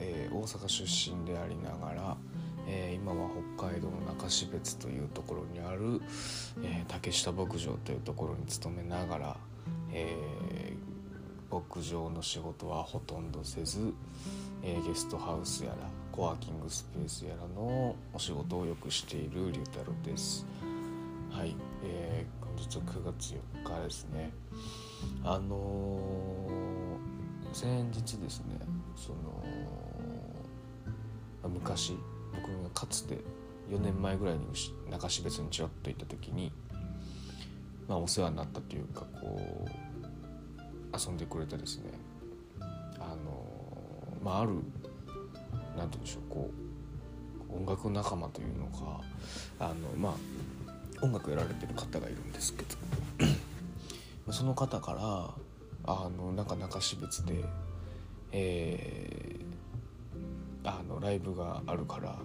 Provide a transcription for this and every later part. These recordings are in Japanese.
えー、大阪出身でありながら、えー、今は北海道の中標津というところにある、え竹下牧場というところに勤めながら、え牧場の仕事はほとんどせず、えゲストハウスやらコワーキングスペースやらのお仕事をよくしている龍太郎です。はい、えー、本日は9月4日ですね。あの、先日ですね、その昔僕がかつて4年前ぐらいに中標津にちらっと行った時に、まあ、お世話になったというかこう遊んでくれたですねあのまあある何て言うんでしょうこう音楽仲間というのかあのまあ音楽やられてる方がいるんですけど その方からあのなんか中標津で、えー、あのライブがあるから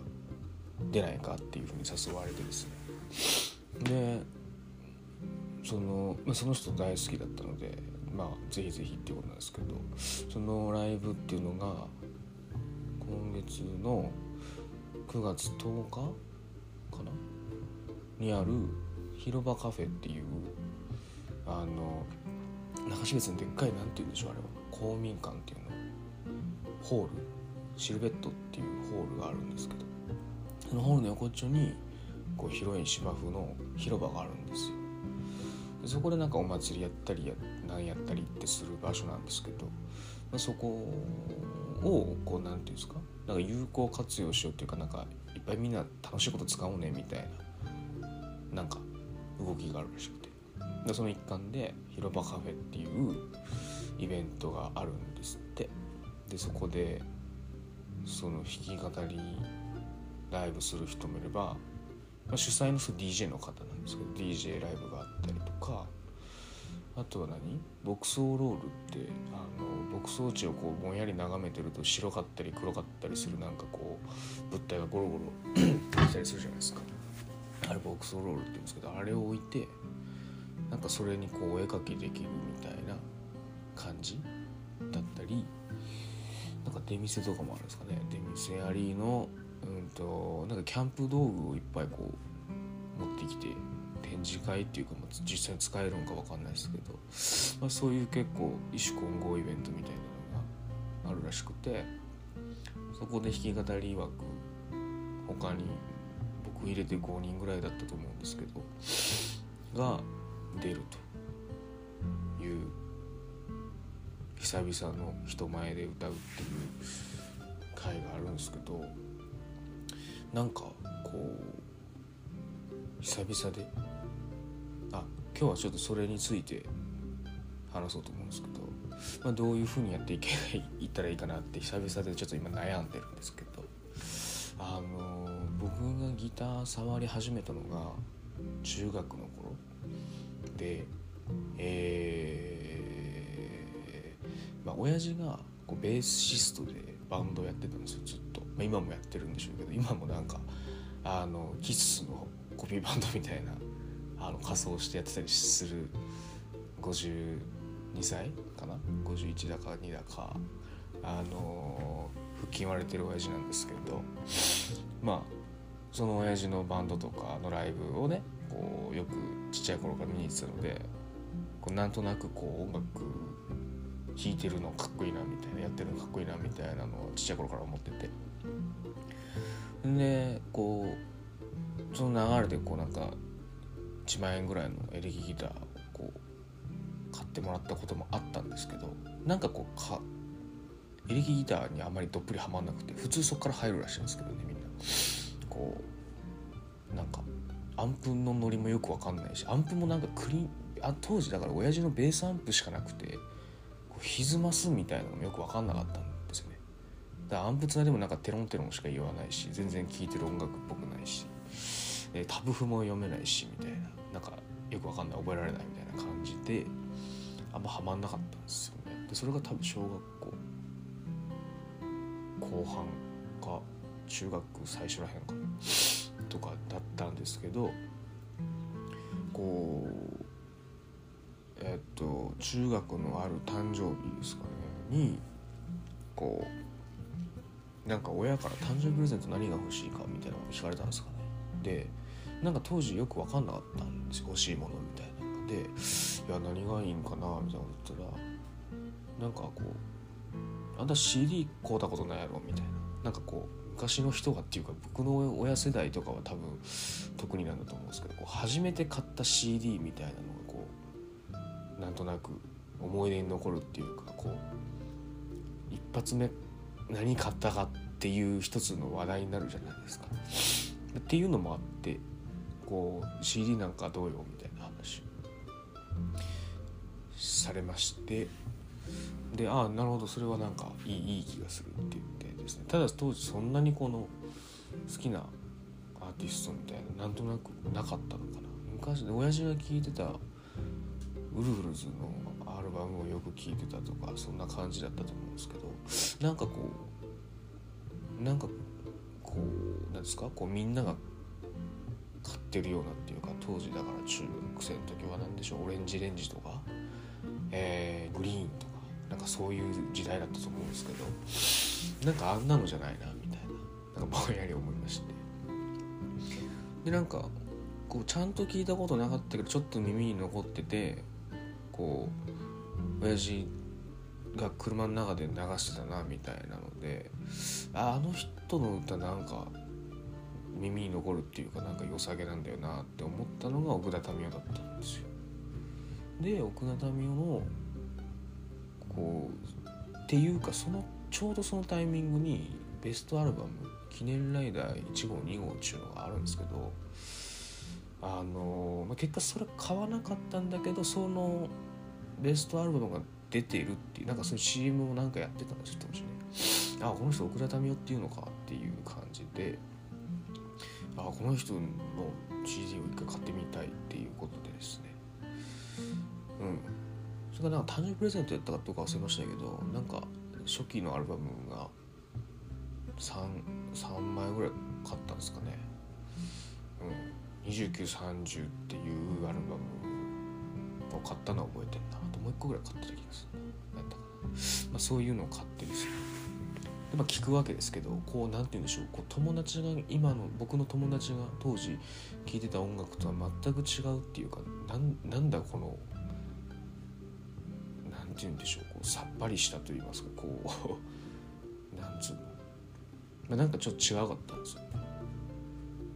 出ないかっていうふうに誘われてですね。でそのその人大好きだったのでまあぜひぜひっていうことなんですけどそのライブっていうのが今月の9月10日かな？にある広場カフェっていうあの中標津のでっかいなんて言うんでしょうあれは。公民館っていうの。ホール。シルベットっていうホールがあるんですけど。そのホールの横っちょにこう広い芝生の広場があるんですよ。そこでなんかお祭りやったりや何やったりってする場所なんですけど、まあ、そこをこう何て言うんですか？なんか有効活用しようっていうかなんかいっぱいみんな楽しいこと使おうねみたいななんか動きがあるらしくて。その一環で広場カフェっていうイベントがあるんですって。でそこでその弾き語りライブする人もいれば、まあ、主催の人 DJ の方なんですけど DJ ライブがあったりとかあとは何？牧草ロールってあの牧草地をこうぼんやり眺めてると白かったり黒かったりするなんかこう物体がゴロゴロ したりするじゃないですか。あれ牧草ロールって言うんですけどあれを置いてなんかそれにこうお絵描きできるみたいな感じ？だったりなんか出店とかもあるんですかね？出店ありのうんとなんかキャンプ道具をいっぱいこう持ってきて展示会っていうか、まあ、実際に使えるのか分かんないですけど、まあ、そういう結構異種混合イベントみたいなのがあるらしくてそこで弾き語り枠他に僕入れて5人ぐらいだったと思うんですけどが出るという久々の人前で歌うっていう回があるんですけどなんかこう久々であ今日はちょっとそれについて話そうと思うんですけど、まあ、どういうふうにやっていけいったらいいかなって久々でちょっと今悩んでるんですけどあの僕がギター触り始めたのが中学のでえー、まあ親父がこうベーシストでバンドやってたんですよずっと、まあ、今もやってるんでしょうけど今もなんかあのキスのコピーバンドみたいなあの仮装してやってたりする52歳かな？51だか2だかあの腹筋割れてる親父なんですけどまあその親父のバンドとかのライブをねこうよくちっちゃい頃から見に行ってたのでこうなんとなくこう音楽弾いてるのかっこいいなみたいなやってるのかっこいいなみたいなのをちっちゃい頃から思ってて。でこうその流れでこうなんか1万円ぐらいのエレキギターをこう買ってもらったこともあったんですけどなんかこうかエレキギターにあまりどっぷりはまんなくて普通そこから入るらしいんですけどねみんな。こうなんかアンプのノリもよく分かんないしアンプもなんかクリンあ当時だから親父のベースアンプしかなくてこう歪ますみたいなのもよく分かんなかったんですよね。だからアンプつないでもなんかテロンテロンしか言わないし全然聴いてる音楽っぽくないしでタブ譜も読めないしみたいななんかよく分かんない覚えられないみたいな感じであんまハマんなかったんですよね。でそれが多分小学校後半か中学最初らへんかとかだったんですけどこうえっと中学のある誕生日ですかねにこうなんか親から誕生日プレゼント何が欲しいかみたいなのを聞かれたんですかね。でなんか当時よく分かんなかったんですよ欲しいものみたいなでいや何がいいんかなみたいなこと言ったらなんかこうあんた CD 買うたことないやろみたいな。なんかこう昔の人がっていうか僕の親世代とかは多分特になんだと思うんですけどこう初めて買った CD みたいなのがこうなんとなく思い出に残るっていうかこう一発目何買ったかっていう一つの話題になるじゃないですか。っていうのもあってこう CD なんかどうよみたいな話されましてでああなるほどそれはなんかいいいい気がするって言ってですね。ただ当時そんなにこの好きなアーティストみたいななんとなくなかったのかな。昔親父が聴いてたウルフルズのアルバムをよく聴いてたとかそんな感じだったと思うんですけどなんかこうなんかこうなんですか？こうみんなが買ってるようなっていうか当時だから中学生の時は何でしょう？オレンジレンジとか、えー、グリーンとかなんかそういう時代だったと思うんですけどなんかあんなのじゃないなみたいななんかぼんやり思いましてでなんかこうちゃんと聞いたことなかったけどちょっと耳に残っててこう親父が車の中で流してたなみたいなのでああの人の歌なんか耳に残るっていうかなんか良さげなんだよなって思ったのが奥田民生だったんですよ。で奥田民生のこうっていうかそのちょうどそのタイミングにベストアルバム「記念ライダー1号2号」っていうのがあるんですけどあの、まあ、結果それ買わなかったんだけどそのベストアルバムが出ているっていうなんかそういう CM をなんかやってたんですよ当時ね。あこの人奥田民生っていうのかっていう感じであこの人の CD を一回買ってみたいっていうことでですね。うん。それがなんか誕生日プレゼントやったかどうか忘れましたけどなんか初期のアルバムが 3, 3枚ぐらい買ったんですかね。うん。2930っていうアルバムを買ったのは覚えてんな。あともう一個ぐらい買った気がするな。なんだか、まあ、そういうのを買ってですねやっぱ聞くわけですけどこう何て言うんでしょう。こう友達が今の僕の友達が当時聴いてた音楽とは全く違うっていうかなんなんだこの何て言うんでしょうこうさっぱりしたと言いますかこうなんつうの、まあ、なんかちょっと違かったんですよ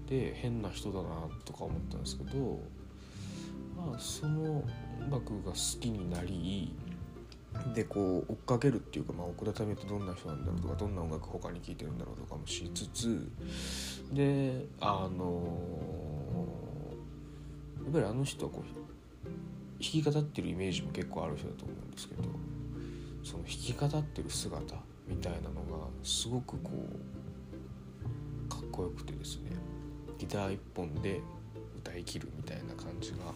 で変な人だなとか思ったんですけどまあその音楽が好きになりでこう追っかけるっていうか、まあ、奥田民生ってどんな人なんだろうとかどんな音楽他に聴いてるんだろうとかもしつつであのやっぱりあの人はこう弾き語ってるイメージも結構ある人だと思うんですけどその弾き語ってる姿みたいなのがすごくこうかっこよくてですねギター一本で歌い切るみたいな感じがかっ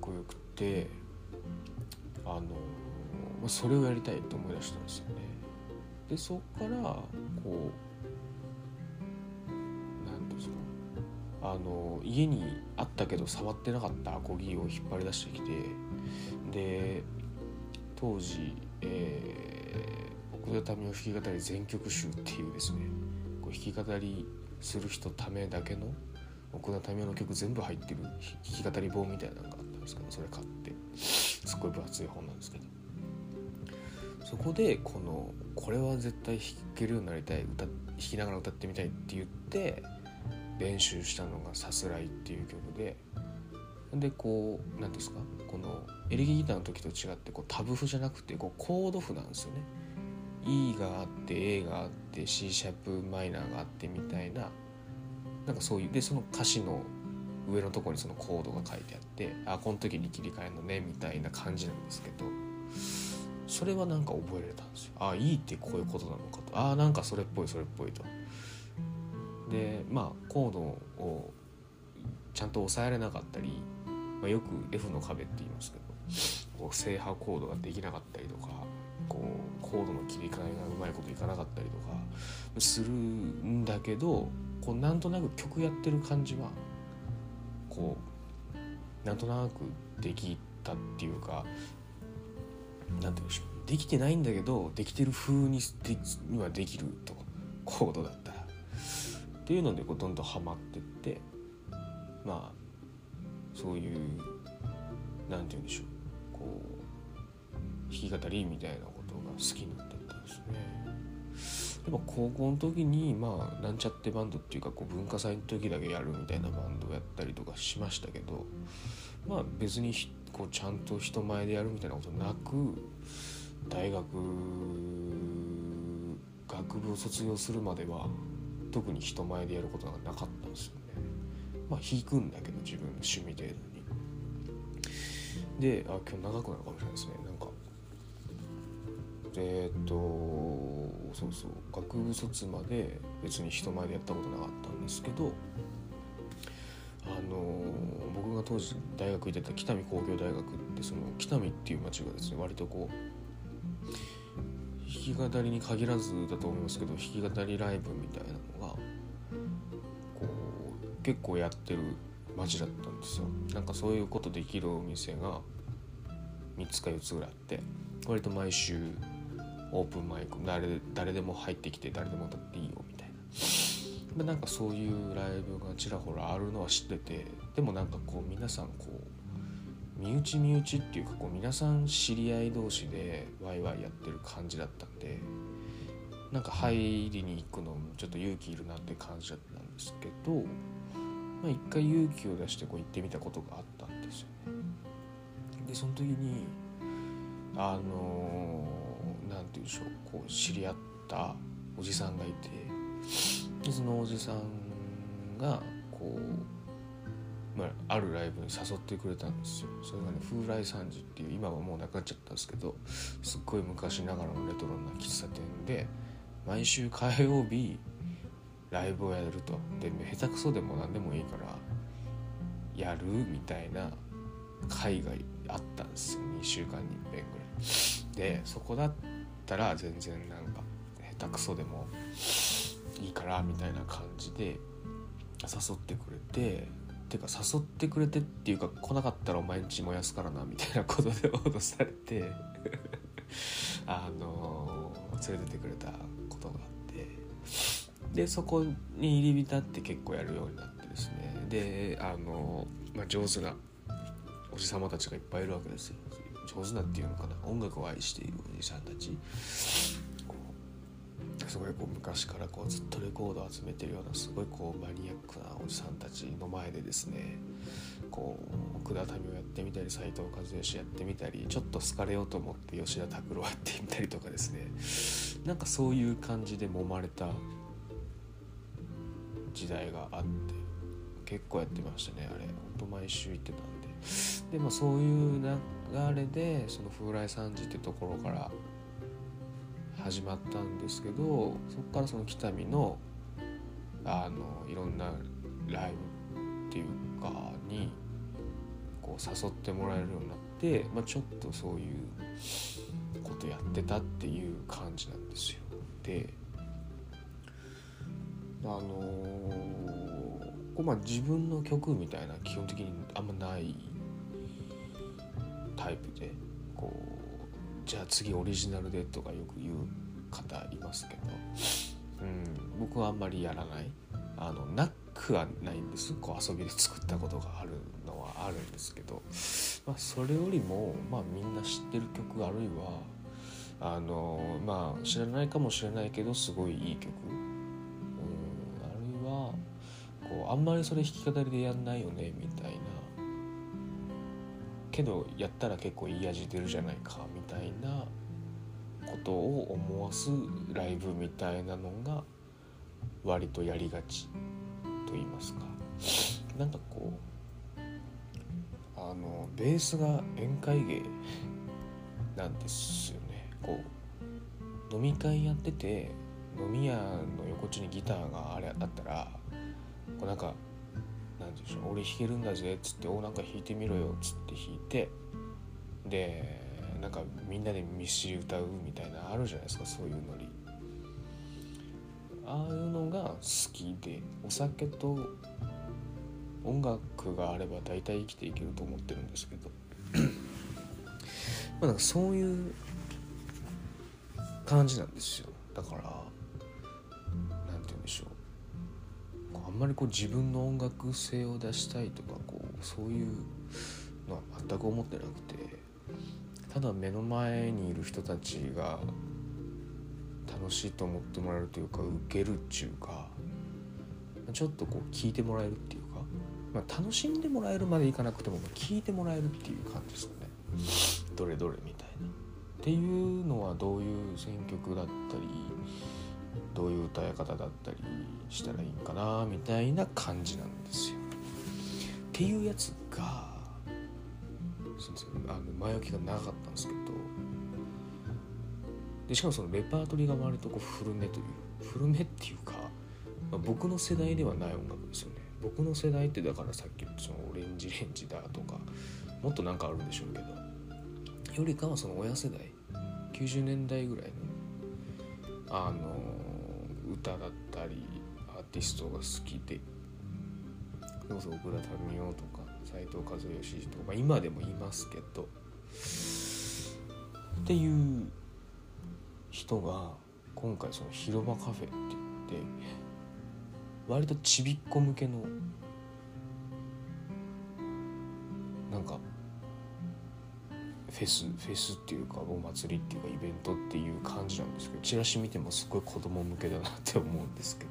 こよくてあのそれをやりたいと思い出したんですよね。でそっからこうあの家にあったけど触ってなかったアコギを引っ張り出してきてで当時、えー、奥田民生弾き語り全曲集っていうですねこう弾き語りする人ためだけの奥田民生の曲全部入ってる弾き語り本みたいなのがあったんですけどそれ買ってすっごい分厚い本なんですけど。そこでこのこれは絶対弾けるようになりたい歌弾きながら歌ってみたいって言って練習したのが「さすらい」っていう曲ででこう何ですかこのエレキギターの時と違ってこうタブ譜じゃなくてこうコード譜なんですよね。E があって A があって C シャープマイナーがあってみたいななんかそういうでその歌詞の上のとこにそのコードが書いてあってあこの時に切り替えるのねみたいな感じなんですけどそれはなんか覚えられたんですよ。あいいってこういうことなのかと。あなんかそれっぽいそれっぽいと。でまあコードをちゃんと抑えられなかったり、まあ、よく F の壁って言いますけどこう正波コードができなかったりとかこうコードの切り替えがうまいこといかなかったりとかするんだけどこうなんとなく曲やってる感じはこうなんとなくできたっていうかなんて言うんでしょうできてないんだけどできてる風にはできるとコードだったらっていうのでこうどんどんハマってってまあそういうなんて言うんでしょうこう弾き語りみたいなことが好きになってったんですね。でも高校の時にまあなんちゃってバンドっていうかこう文化祭の時だけやるみたいなバンドをやったりとかしましたけどまあ別にこうちゃんと人前でやるみたいなことなく大学学部を卒業するまでは特に人前でやることがなかったんですよね。まあ弾くんだけど自分の趣味程度に。であ今日長くなるかもしれないですねなんかえ、っとそうそう学部卒まで別に人前でやったことなかったんですけどあの僕が当時大学行ってた北見工業大学ってその北見っていう町がですね割とこう弾き語りに限らずだと思いますけど弾き語りライブみたいなの結構やってる町だったんですよ。なんかそういうことできるお店が3つか4つぐらいあって割と毎週オープンマイク誰誰でも入ってきて誰でも歌っていいよみたいな。なんかそういうライブがちらほらあるのは知っててでもなんかこう皆さんこう身内身内っていうかこう皆さん知り合い同士でワイワイやってる感じだったんでなんか入りに行くのもちょっと勇気いるなって感じだったんですけどまあ一回勇気を出してこう行ってみたことがあったんですよね。でその時にあの何て言うんでしょうこう知り合ったおじさんがいてでそのおじさんがこう、まあ、あるライブに誘ってくれたんですよそれがね風来三時っていう今はもうなくなっちゃったんですけどすっごい昔ながらのレトロな喫茶店で毎週火曜日ライブをやると。で下手くそでも何でもいいからやるみたいな会があったんですよ。2週間に1遍ぐらい。でそこだったら全然なんか下手くそでもいいからみたいな感じで誘ってくれててか誘ってくれてっていうか来なかったらお前んち燃やすからなみたいなことで脅されてあの連れてってくれたことがあっでそこに入り浸って結構やるようになってですね。であの、まあ、上手なおじ様たちがいっぱいいるわけですよ。上手なっていうのかな。音楽を愛しているおじさんたち。すごいこう昔からこうずっとレコードを集めてるようなすごいこうマニアックなおじさんたちの前でですねこう奥田民生やってみたり斎藤和義やってみたりちょっと好かれようと思って吉田拓郎やってみたりとかですね。なんかそういう感じで揉まれた時代があって結構やってましたねあれほんと毎週行ってたんででもそういう流れでその風来三次ってところから始まったんですけどそこからその北見のあのいろんなライブっていうかにこう誘ってもらえるようになって、まあ、ちょっとそういうことやってたっていう感じなんですよ。であのこうまあ自分の曲みたいな基本的にあんまないタイプでこうじゃあ次オリジナルでとかよく言う方いますけど、うん、僕はあんまりやらない。あのなくはないんです。こう遊びで作ったことがあるのはあるんですけど、まあ、それよりも、まあ、みんな知ってる曲あるいはあのまあ知らないかもしれないけどすごいいい曲、あんまりそれ弾き語りでやんないよねみたいな。けどやったら結構いい味出るじゃないかみたいなことを思わすライブみたいなのが割とやりがちと言いますか。なんかこうあのベースが宴会芸なんですよね。こう飲み会やってて飲み屋の横地にギターがあれあったらこうなんかなんでしょう俺弾けるんだぜっつって「おなんか弾いてみろよ」っつって弾いてでなんかみんなでミスチル歌うみたいなあるじゃないですかそういうノリ。ああいうのが好きでお酒と音楽があれば大体生きていけると思ってるんですけど。まあなんかそういう感じなんですよ。だからんまりこう自分の音楽性を出したいとかこうそういうのは全く思ってなくてただ目の前にいる人たちが楽しいと思ってもらえるというか受けるっちゅうかちょっとこう聞いてもらえるっていうか、まあ、楽しんでもらえるまでいかなくても聞いてもらえるっていう感じですかねどれどれみたいな。っていうのはどういう選曲だったりどういう歌い方だったりしたらいいんかなみたいな感じなんですよ。っていうやつがすみませんあの前置きが長かったんですけどでしかもそのレパートリーが割とこう古めという古めっていうか、まあ、僕の世代ではない音楽ですよね僕の世代ってだからさっき言ったそのオレンジレンジだとかもっとなんかあるんでしょうけどよりかはその親世代90年代ぐらいのあの歌だったりアーティストが好きでそれこそ奥田民生とか斉藤和義とか、今でもいますけどっていう人が今回その広場カフェって言って割とちびっこ向けのなんかフェスフェスっていうかお祭りっていうかイベントっていう感じなんですけどチラシ見てもすごい子供向けだなって思うんですけど。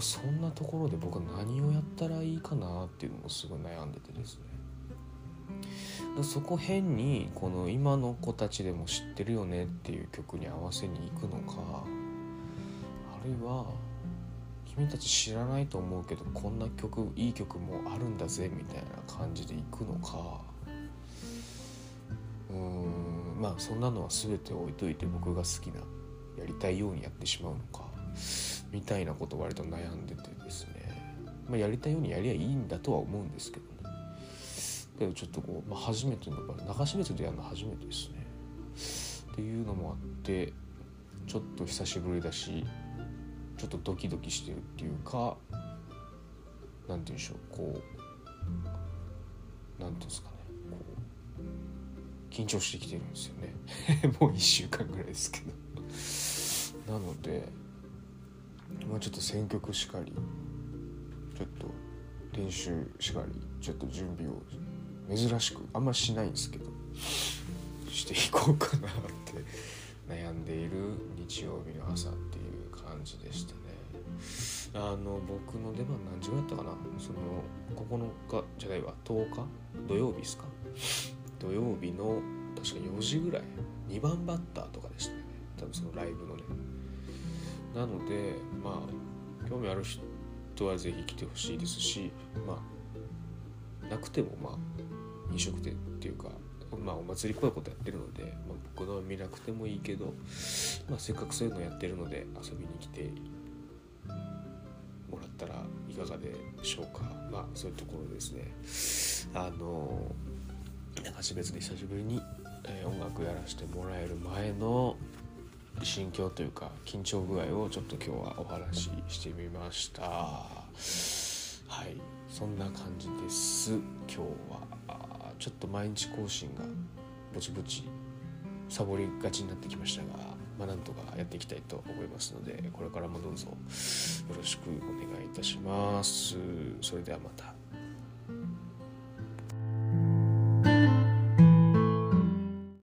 そんなところで僕は何をやったらいいかなっていうのもすごい悩んでてですね。そこ変にこの今の子たちでも知ってるよねっていう曲に合わせに行くのかあるいは君たち知らないと思うけどこんな曲いい曲もあるんだぜみたいな感じで行くのかうん。まあそんなのは全て置いといて僕が好きなやりたいようにやってしまうのかみたいなこと割と悩んでてですね、まあ、やりたいようにやりゃいいんだとは思うんですけどね。けどちょっとこう、まあ、初めての場合流し別でやるの初めてですね。っていうのもあってちょっと久しぶりだしちょっとドキドキしてるっていうか何て言うんでしょうこう何て言うんですかね。緊張してきてるんですよね。もう1週間ぐらいですけど。なのでまあちょっと選曲しかりちょっと練習しかりちょっと準備を珍しくあんましないんですけどしていこうかなって悩んでいる日曜日の朝っていう感じでしたね。あの僕の出番何時ぐらいだったかな？その9日じゃないわ10日？土曜日ですか？土曜日の確か4時ぐらい2番バッターとかでしたね。多分そのライブのね。なのでまあ興味ある人は是非来てほしいですしまあなくてもまあ飲食店っていうかまあお祭りっぽいことやってるので、まあ、僕の見なくてもいいけど、まあ、せっかくそういうのやってるので遊びに来てもらったらいかがでしょうか。まあそういうところですね。あの流し別で久しぶりに、えー、音楽やらせてもらえる前の心境というか緊張具合をちょっと今日はお話ししてみましたはいそんな感じです今日はちょっと毎日更新がぼちぼちサボりがちになってきましたが、まあ、なんとかやっていきたいと思いますのでこれからもどうぞよろしくお願いいたします。それではまた。